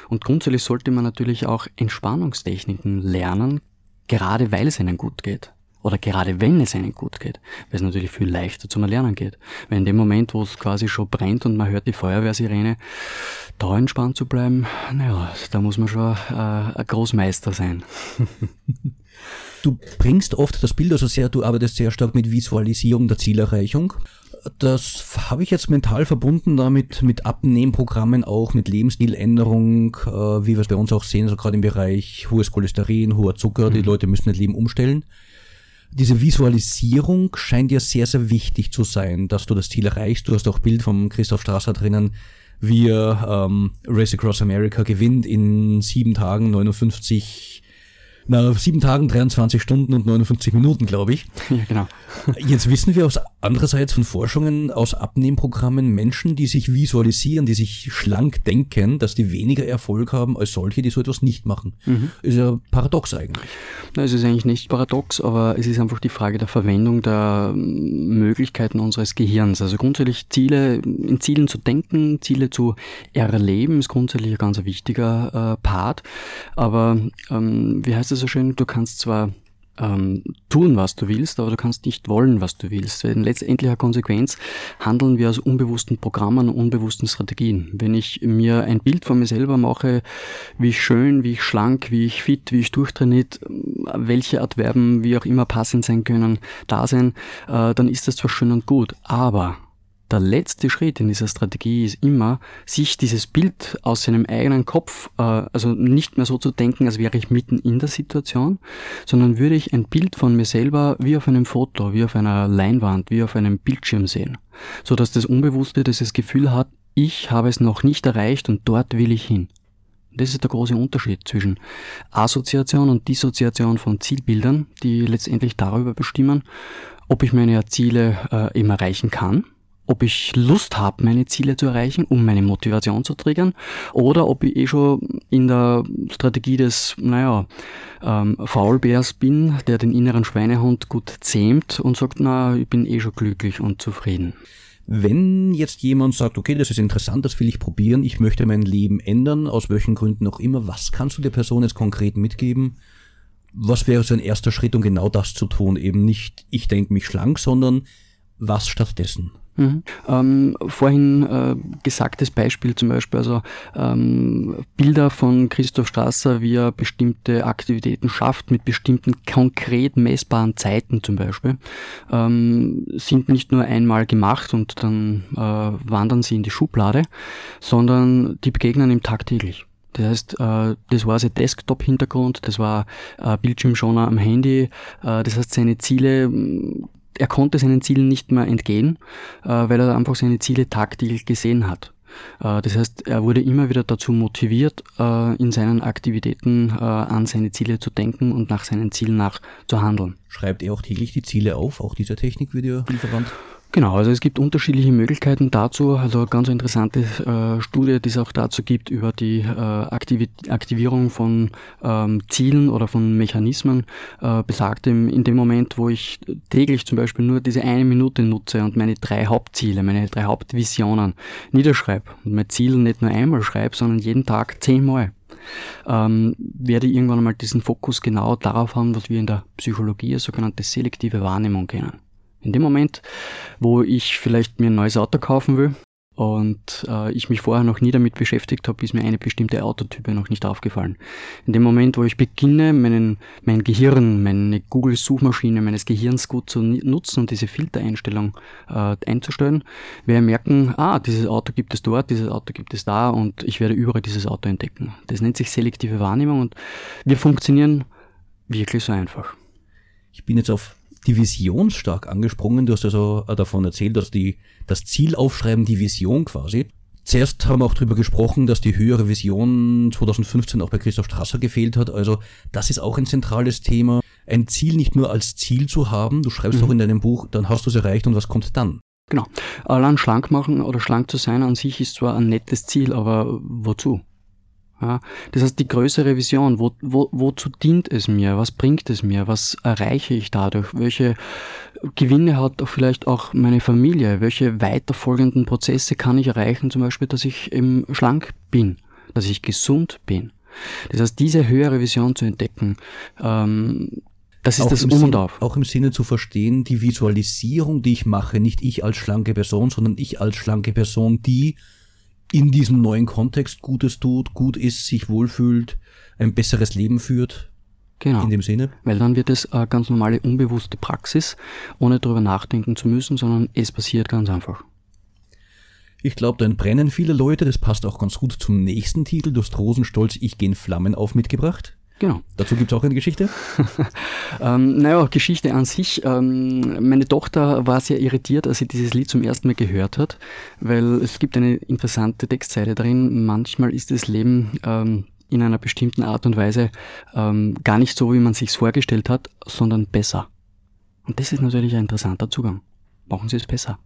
Und grundsätzlich sollte man natürlich auch Entspannungstechniken lernen, gerade weil es ihnen gut geht. Oder gerade wenn es ihnen gut geht, weil es natürlich viel leichter zum Erlernen geht. Weil in dem Moment, wo es quasi schon brennt und man hört die Feuerwehrsirene, da entspannt zu bleiben, naja, da muss man schon äh, ein Großmeister sein. Du bringst oft das Bild also sehr, du arbeitest sehr stark mit Visualisierung der Zielerreichung. Das habe ich jetzt mental verbunden damit mit Abnehmprogrammen auch, mit Lebensstiländerung, äh, wie wir es bei uns auch sehen, also gerade im Bereich hohes Cholesterin, hoher Zucker, die Leute müssen das Leben umstellen. Diese Visualisierung scheint ja sehr, sehr wichtig zu sein, dass du das Ziel erreichst. Du hast auch Bild vom Christoph Strasser drinnen, wie er ähm, Race Across America gewinnt in sieben Tagen 59 na, sieben Tagen, 23 Stunden und 59 Minuten, glaube ich. ja, genau. Jetzt wissen wir aus andererseits von Forschungen aus Abnehmprogrammen Menschen, die sich visualisieren, die sich schlank denken, dass die weniger Erfolg haben als solche, die so etwas nicht machen. Ist ja paradox eigentlich. Na, es ist eigentlich nicht paradox, aber es ist einfach die Frage der Verwendung der Möglichkeiten unseres Gehirns. Also grundsätzlich Ziele, in Zielen zu denken, Ziele zu erleben, ist grundsätzlich ein ganz wichtiger äh, Part. Aber ähm, wie heißt es so schön, du kannst zwar ähm, tun, was du willst, aber du kannst nicht wollen, was du willst. In letztendlicher Konsequenz handeln wir aus unbewussten Programmen unbewussten Strategien. Wenn ich mir ein Bild von mir selber mache, wie ich schön, wie ich schlank, wie ich fit, wie ich durchtrainiert, welche Adverben wie auch immer passend sein können, da sein, äh, dann ist das zwar schön und gut, aber der letzte Schritt in dieser Strategie ist immer, sich dieses Bild aus seinem eigenen Kopf, äh, also nicht mehr so zu denken, als wäre ich mitten in der Situation, sondern würde ich ein Bild von mir selber wie auf einem Foto, wie auf einer Leinwand, wie auf einem Bildschirm sehen, so dass das Unbewusste dieses Gefühl hat, ich habe es noch nicht erreicht und dort will ich hin. Das ist der große Unterschied zwischen Assoziation und Dissoziation von Zielbildern, die letztendlich darüber bestimmen, ob ich meine Ziele äh, eben erreichen kann, ob ich Lust habe, meine Ziele zu erreichen, um meine Motivation zu triggern, oder ob ich eh schon in der Strategie des, naja, ähm, Faulbärs bin, der den inneren Schweinehund gut zähmt und sagt, na, ich bin eh schon glücklich und zufrieden. Wenn jetzt jemand sagt, okay, das ist interessant, das will ich probieren, ich möchte mein Leben ändern, aus welchen Gründen auch immer, was kannst du der Person jetzt konkret mitgeben? Was wäre so ein erster Schritt, um genau das zu tun? Eben nicht, ich denke mich schlank, sondern was stattdessen? Mhm. Ähm, vorhin äh, gesagtes Beispiel zum Beispiel, also ähm, Bilder von Christoph Strasser, wie er bestimmte Aktivitäten schafft mit bestimmten konkret messbaren Zeiten zum Beispiel, ähm, sind nicht nur einmal gemacht und dann äh, wandern sie in die Schublade, sondern die begegnen ihm tagtäglich. Das heißt, äh, das war sein Desktop-Hintergrund, das war äh, Bildschirmschoner am Handy, äh, das heißt, seine Ziele er konnte seinen Zielen nicht mehr entgehen, äh, weil er einfach seine Ziele tagtäglich gesehen hat. Äh, Das heißt, er wurde immer wieder dazu motiviert, äh, in seinen Aktivitäten an seine Ziele zu denken und nach seinen Zielen nach zu handeln. Schreibt er auch täglich die Ziele auf, auch dieser Technik wird ihr Lieferant? Genau, also es gibt unterschiedliche Möglichkeiten dazu. Also ganz interessante äh, Studie, die es auch dazu gibt, über die äh, Aktivi Aktivierung von ähm, Zielen oder von Mechanismen, äh, besagt im, in dem Moment, wo ich täglich zum Beispiel nur diese eine Minute nutze und meine drei Hauptziele, meine drei Hauptvisionen niederschreibe und mein Ziel nicht nur einmal schreibe, sondern jeden Tag zehnmal ähm, werde ich irgendwann einmal diesen Fokus genau darauf haben, was wir in der Psychologie als sogenannte selektive Wahrnehmung kennen. In dem Moment, wo ich vielleicht mir ein neues Auto kaufen will und äh, ich mich vorher noch nie damit beschäftigt habe, ist mir eine bestimmte Autotype noch nicht aufgefallen. In dem Moment, wo ich beginne, meinen, mein Gehirn, meine Google-Suchmaschine meines Gehirns gut zu nutzen und diese Filtereinstellung äh, einzustellen, werde ich merken, ah, dieses Auto gibt es dort, dieses Auto gibt es da und ich werde überall dieses Auto entdecken. Das nennt sich selektive Wahrnehmung und wir funktionieren wirklich so einfach. Ich bin jetzt auf die Vision stark angesprungen. Du hast also davon erzählt, dass die, das Ziel aufschreiben, die Vision quasi. Zuerst haben wir auch darüber gesprochen, dass die höhere Vision 2015 auch bei Christoph Strasser gefehlt hat. Also das ist auch ein zentrales Thema. Ein Ziel nicht nur als Ziel zu haben, du schreibst auch in deinem Buch, dann hast du es erreicht und was kommt dann? Genau. Allein schlank machen oder schlank zu sein an sich ist zwar ein nettes Ziel, aber wozu? Ja, das heißt, die größere Vision, wo, wo, wozu dient es mir? Was bringt es mir? Was erreiche ich dadurch? Welche Gewinne hat auch vielleicht auch meine Familie? Welche weiterfolgenden Prozesse kann ich erreichen? Zum Beispiel, dass ich eben schlank bin, dass ich gesund bin. Das heißt, diese höhere Vision zu entdecken, ähm, das ist Auch das im Um und Auf. Auch im Sinne zu verstehen, die Visualisierung, die ich mache, nicht ich als schlanke Person, sondern ich als schlanke Person, die in diesem neuen Kontext Gutes tut, gut ist, sich wohlfühlt, ein besseres Leben führt. Genau. In dem Sinne. Weil dann wird es eine ganz normale, unbewusste Praxis, ohne darüber nachdenken zu müssen, sondern es passiert ganz einfach. Ich glaube, dann brennen viele Leute. Das passt auch ganz gut zum nächsten Titel. Du hast Rosenstolz, ich gehen Flammen auf mitgebracht. Genau. Dazu gibt's auch eine Geschichte. Ähm, naja, Geschichte an sich. Ähm, meine Tochter war sehr irritiert, als sie dieses Lied zum ersten Mal gehört hat, weil es gibt eine interessante Textzeile drin. Manchmal ist das Leben ähm, in einer bestimmten Art und Weise ähm, gar nicht so, wie man sich's vorgestellt hat, sondern besser. Und das ist natürlich ein interessanter Zugang. Machen Sie es besser.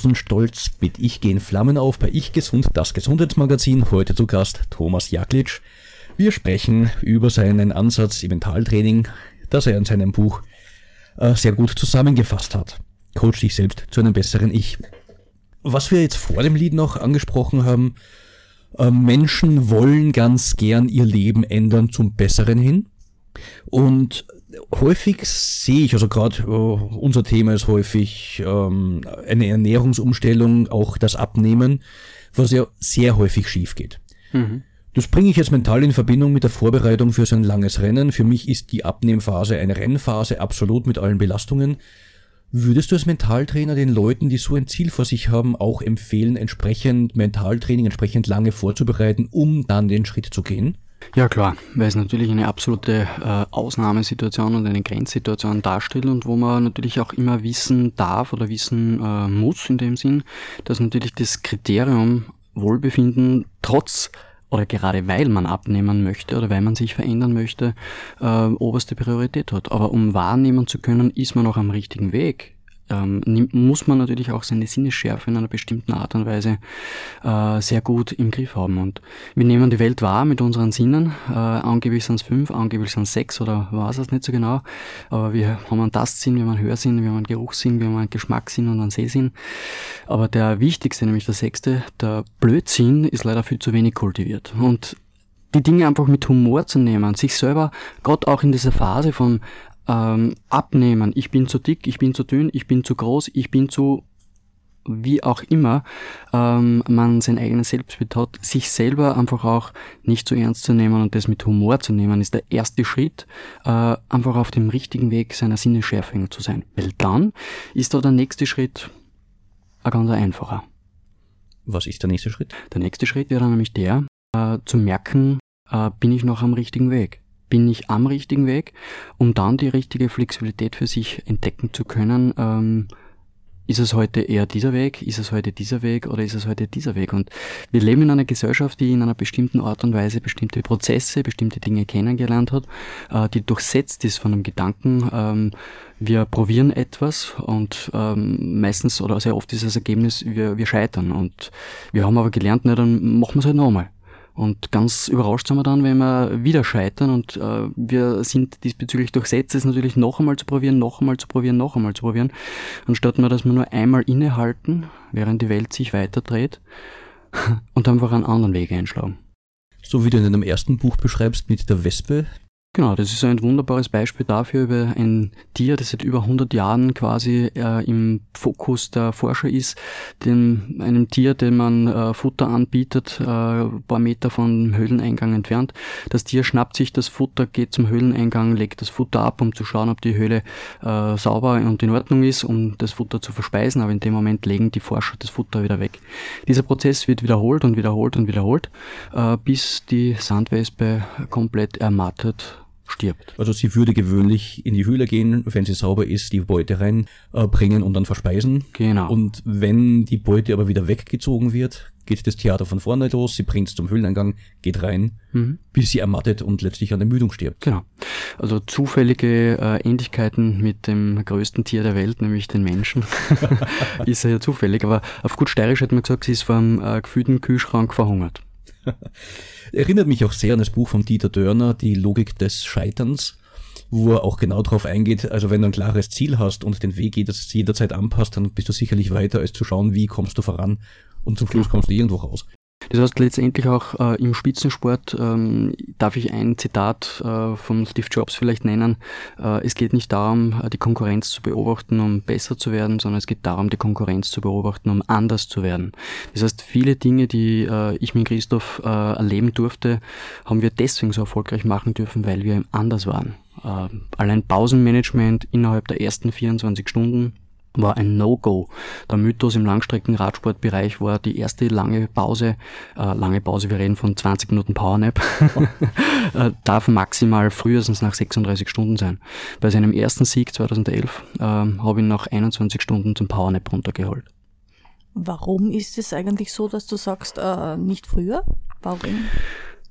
Rosenstolz mit Ich gehen Flammen auf bei Ich Gesund, das Gesundheitsmagazin. Heute zu Gast Thomas Jaklitsch. Wir sprechen über seinen Ansatz im Mentaltraining, das er in seinem Buch äh, sehr gut zusammengefasst hat. Coach dich selbst zu einem besseren Ich. Was wir jetzt vor dem Lied noch angesprochen haben, äh, Menschen wollen ganz gern ihr Leben ändern zum Besseren hin. Und häufig sehe ich, also gerade äh, unser Thema ist häufig ähm, eine Ernährungsumstellung, auch das Abnehmen, was ja sehr häufig schief geht. Das bringe ich jetzt mental in Verbindung mit der Vorbereitung für so ein langes Rennen. Für mich ist die Abnehmphase eine Rennphase, absolut mit allen Belastungen. Würdest du als Mentaltrainer den Leuten, die so ein Ziel vor sich haben, auch empfehlen, entsprechend Mentaltraining, entsprechend lange vorzubereiten, um dann den Schritt zu gehen? Ja klar, weil es natürlich eine absolute äh, Ausnahmesituation und eine Grenzsituation darstellt und wo man natürlich auch immer wissen darf oder wissen äh, muss in dem Sinn, dass natürlich das Kriterium Wohlbefinden trotz oder gerade weil man abnehmen möchte oder weil man sich verändern möchte, äh, oberste Priorität hat. Aber um wahrnehmen zu können, ist man noch am richtigen Weg. Ähm, muss man natürlich auch seine Sinnesschärfe in einer bestimmten Art und Weise äh, sehr gut im Griff haben. Und wir nehmen die Welt wahr mit unseren Sinnen. Äh, angeblich sind es fünf, angeblich sind es sechs oder weiß es nicht so genau. Aber wir haben einen Tastsinn, wir haben einen Hörsinn, wir haben einen Geruchssinn, wir haben einen Geschmackssinn und einen Sehsinn. Aber der wichtigste, nämlich der sechste, der Blödsinn, ist leider viel zu wenig kultiviert. Und die Dinge einfach mit Humor zu nehmen, sich selber, gerade auch in dieser Phase von ähm, Abnehmen, ich bin zu dick, ich bin zu dünn, ich bin zu groß, ich bin zu wie auch immer ähm, man sein eigenes Selbstbild hat, sich selber einfach auch nicht so ernst zu nehmen und das mit Humor zu nehmen, ist der erste Schritt, äh, einfach auf dem richtigen Weg seiner Sinnesschärfe zu sein. Weil dann ist da der nächste Schritt ein ganz einfacher. Was ist der nächste Schritt? Der nächste Schritt wäre dann nämlich der, äh, zu merken, äh, bin ich noch am richtigen Weg? Bin ich am richtigen Weg, um dann die richtige Flexibilität für sich entdecken zu können? Ähm, ist es heute eher dieser Weg? Ist es heute dieser Weg oder ist es heute dieser Weg? Und wir leben in einer Gesellschaft, die in einer bestimmten Art und Weise bestimmte Prozesse, bestimmte Dinge kennengelernt hat, äh, die durchsetzt ist von einem Gedanken, ähm, wir probieren etwas und ähm, meistens oder sehr oft ist das Ergebnis, wir, wir scheitern. Und wir haben aber gelernt, na, dann machen wir es halt nochmal. Und ganz überrascht sind wir dann, wenn wir wieder scheitern und äh, wir sind diesbezüglich durchsetzt, es natürlich noch einmal zu probieren, noch einmal zu probieren, noch einmal zu probieren, anstatt nur, dass wir nur einmal innehalten, während die Welt sich weiter dreht und einfach einen anderen Weg einschlagen. So wie du in deinem ersten Buch beschreibst mit der Wespe, Genau, das ist ein wunderbares Beispiel dafür über ein Tier, das seit über 100 Jahren quasi äh, im Fokus der Forscher ist, dem, einem Tier, dem man äh, Futter anbietet, äh, ein paar Meter vom Höhleneingang entfernt. Das Tier schnappt sich das Futter, geht zum Höhleneingang, legt das Futter ab, um zu schauen, ob die Höhle äh, sauber und in Ordnung ist, um das Futter zu verspeisen, aber in dem Moment legen die Forscher das Futter wieder weg. Dieser Prozess wird wiederholt und wiederholt und wiederholt, äh, bis die Sandwespe komplett ermattet stirbt. Also sie würde gewöhnlich in die Höhle gehen, wenn sie sauber ist, die Beute reinbringen und dann verspeisen. Genau. Und wenn die Beute aber wieder weggezogen wird, geht das Theater von vorne los, sie bringt es zum Höhleneingang, geht rein, Mhm. bis sie ermattet und letztlich an Ermüdung stirbt. Genau. Also zufällige äh, Ähnlichkeiten mit dem größten Tier der Welt, nämlich den Menschen, ist ja zufällig. Aber auf gut steirisch hat man gesagt, sie ist vom äh, gefühlten Kühlschrank verhungert. Erinnert mich auch sehr an das Buch von Dieter Dörner, Die Logik des Scheiterns, wo er auch genau darauf eingeht, also wenn du ein klares Ziel hast und den Weg jederzeit anpasst, dann bist du sicherlich weiter, als zu schauen, wie kommst du voran und zum Schluss kommst du irgendwo raus. Das heißt letztendlich auch äh, im Spitzensport ähm, darf ich ein Zitat äh, von Steve Jobs vielleicht nennen. Äh, es geht nicht darum, äh, die Konkurrenz zu beobachten, um besser zu werden, sondern es geht darum, die Konkurrenz zu beobachten, um anders zu werden. Das heißt, viele Dinge, die äh, ich mit Christoph äh, erleben durfte, haben wir deswegen so erfolgreich machen dürfen, weil wir anders waren. Allein Pausenmanagement innerhalb der ersten 24 Stunden war ein No-Go. Der Mythos im Langstreckenradsportbereich war die erste lange Pause, äh, lange Pause, wir reden von 20 Minuten Powernap, äh, darf maximal frühestens nach 36 Stunden sein. Bei seinem ersten Sieg 2011 ähm, habe ich ihn nach 21 Stunden zum Powernap runtergeholt. Warum ist es eigentlich so, dass du sagst, äh, nicht früher? Warum?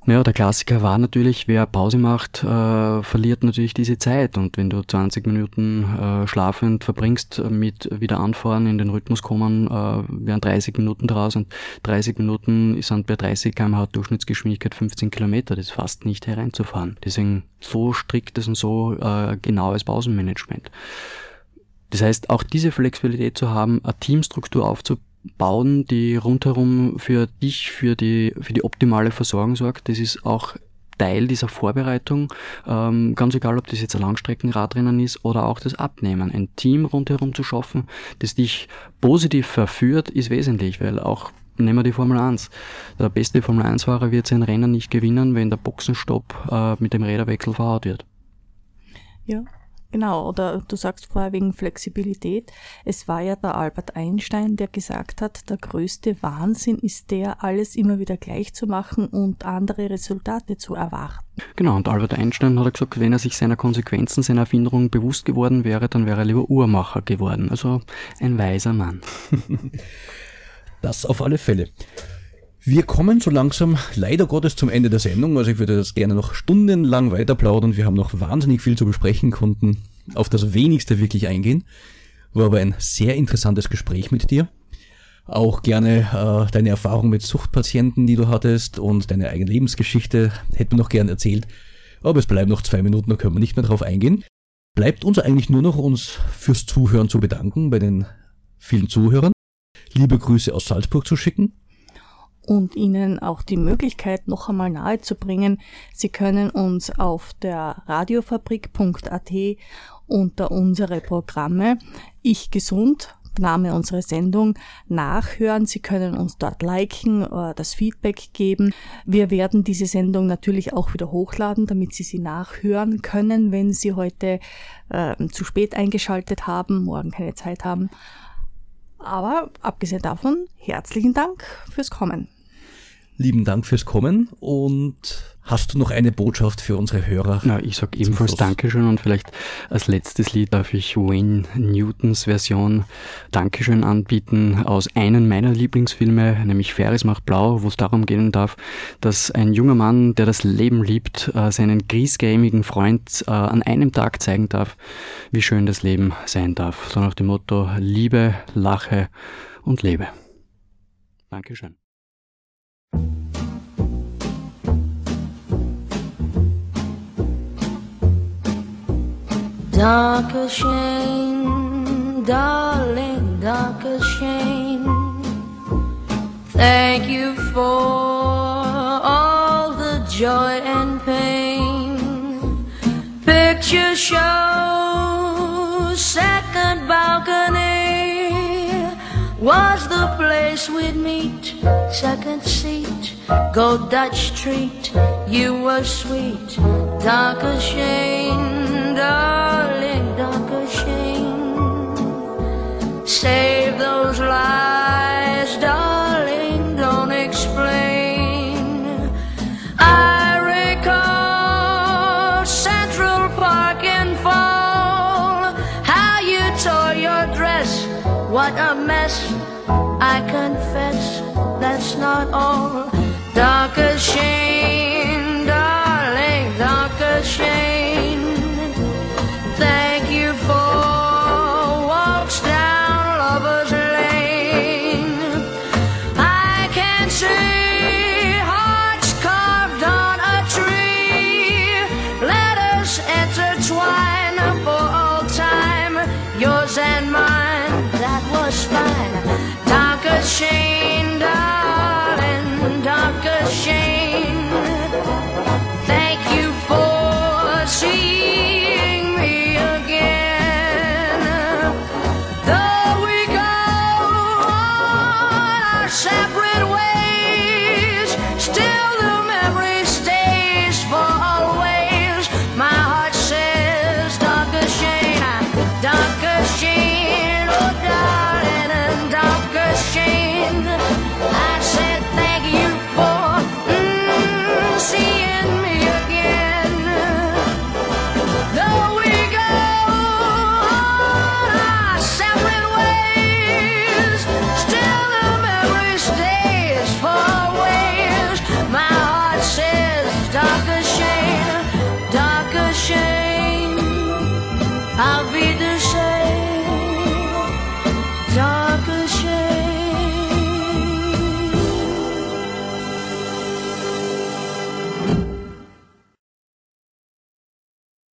Naja, der Klassiker war natürlich, wer Pause macht, äh, verliert natürlich diese Zeit. Und wenn du 20 Minuten äh, schlafend verbringst äh, mit wieder anfahren, in den Rhythmus kommen, äh, wären 30 Minuten draus und 30 Minuten sind bei 30 km/h Durchschnittsgeschwindigkeit 15 Kilometer. Das ist fast nicht hereinzufahren. Deswegen so striktes und so äh, genaues Pausenmanagement. Das heißt, auch diese Flexibilität zu haben, eine Teamstruktur aufzubauen, die rundherum für dich, für die, für die optimale Versorgung sorgt, das ist auch Teil dieser Vorbereitung, ähm, ganz egal, ob das jetzt ein Langstreckenradrennen ist oder auch das Abnehmen. Ein Team rundherum zu schaffen, das dich positiv verführt, ist wesentlich, weil auch Nehmen wir die Formel 1. Der beste Formel 1-Fahrer wird sein Rennen nicht gewinnen, wenn der Boxenstopp äh, mit dem Räderwechsel verhaut wird. Ja, genau. Oder du sagst vorher wegen Flexibilität. Es war ja der Albert Einstein, der gesagt hat, der größte Wahnsinn ist der, alles immer wieder gleich zu machen und andere Resultate zu erwarten. Genau, und Albert Einstein hat gesagt, wenn er sich seiner Konsequenzen, seiner Erfinderung bewusst geworden wäre, dann wäre er lieber Uhrmacher geworden. Also ein weiser Mann. Das auf alle Fälle. Wir kommen so langsam leider Gottes zum Ende der Sendung. Also ich würde das gerne noch stundenlang weiter plaudern. Wir haben noch wahnsinnig viel zu besprechen, konnten auf das wenigste wirklich eingehen. War aber ein sehr interessantes Gespräch mit dir. Auch gerne äh, deine Erfahrung mit Suchtpatienten, die du hattest und deine eigene Lebensgeschichte hätten wir noch gern erzählt. Aber es bleiben noch zwei Minuten, da können wir nicht mehr drauf eingehen. Bleibt uns eigentlich nur noch uns fürs Zuhören zu bedanken bei den vielen Zuhörern. Liebe Grüße aus Salzburg zu schicken. Und Ihnen auch die Möglichkeit noch einmal nahezubringen. Sie können uns auf der radiofabrik.at unter unsere Programme Ich Gesund, Name unserer Sendung, nachhören. Sie können uns dort liken das Feedback geben. Wir werden diese Sendung natürlich auch wieder hochladen, damit Sie sie nachhören können, wenn Sie heute äh, zu spät eingeschaltet haben, morgen keine Zeit haben. Aber abgesehen davon, herzlichen Dank fürs Kommen. Lieben Dank fürs Kommen und hast du noch eine Botschaft für unsere Hörer? Na, ich sag ebenfalls. Dankeschön und vielleicht als letztes Lied darf ich Wayne Newtons Version Dankeschön anbieten aus einem meiner Lieblingsfilme, nämlich Ferris macht blau, wo es darum gehen darf, dass ein junger Mann, der das Leben liebt, äh, seinen griesgrämigen Freund äh, an einem Tag zeigen darf, wie schön das Leben sein darf. So nach dem Motto Liebe, Lache und Lebe. Dankeschön. Darker shame, darling, darker shame. Thank you for all the joy and pain. Picture show, second balcony was the place we'd meet. Second seat, go Dutch treat. You were sweet, darker shame, darling, darker shame. Save those lies, darling, don't explain. I recall Central Park in fall, how you tore your dress, what a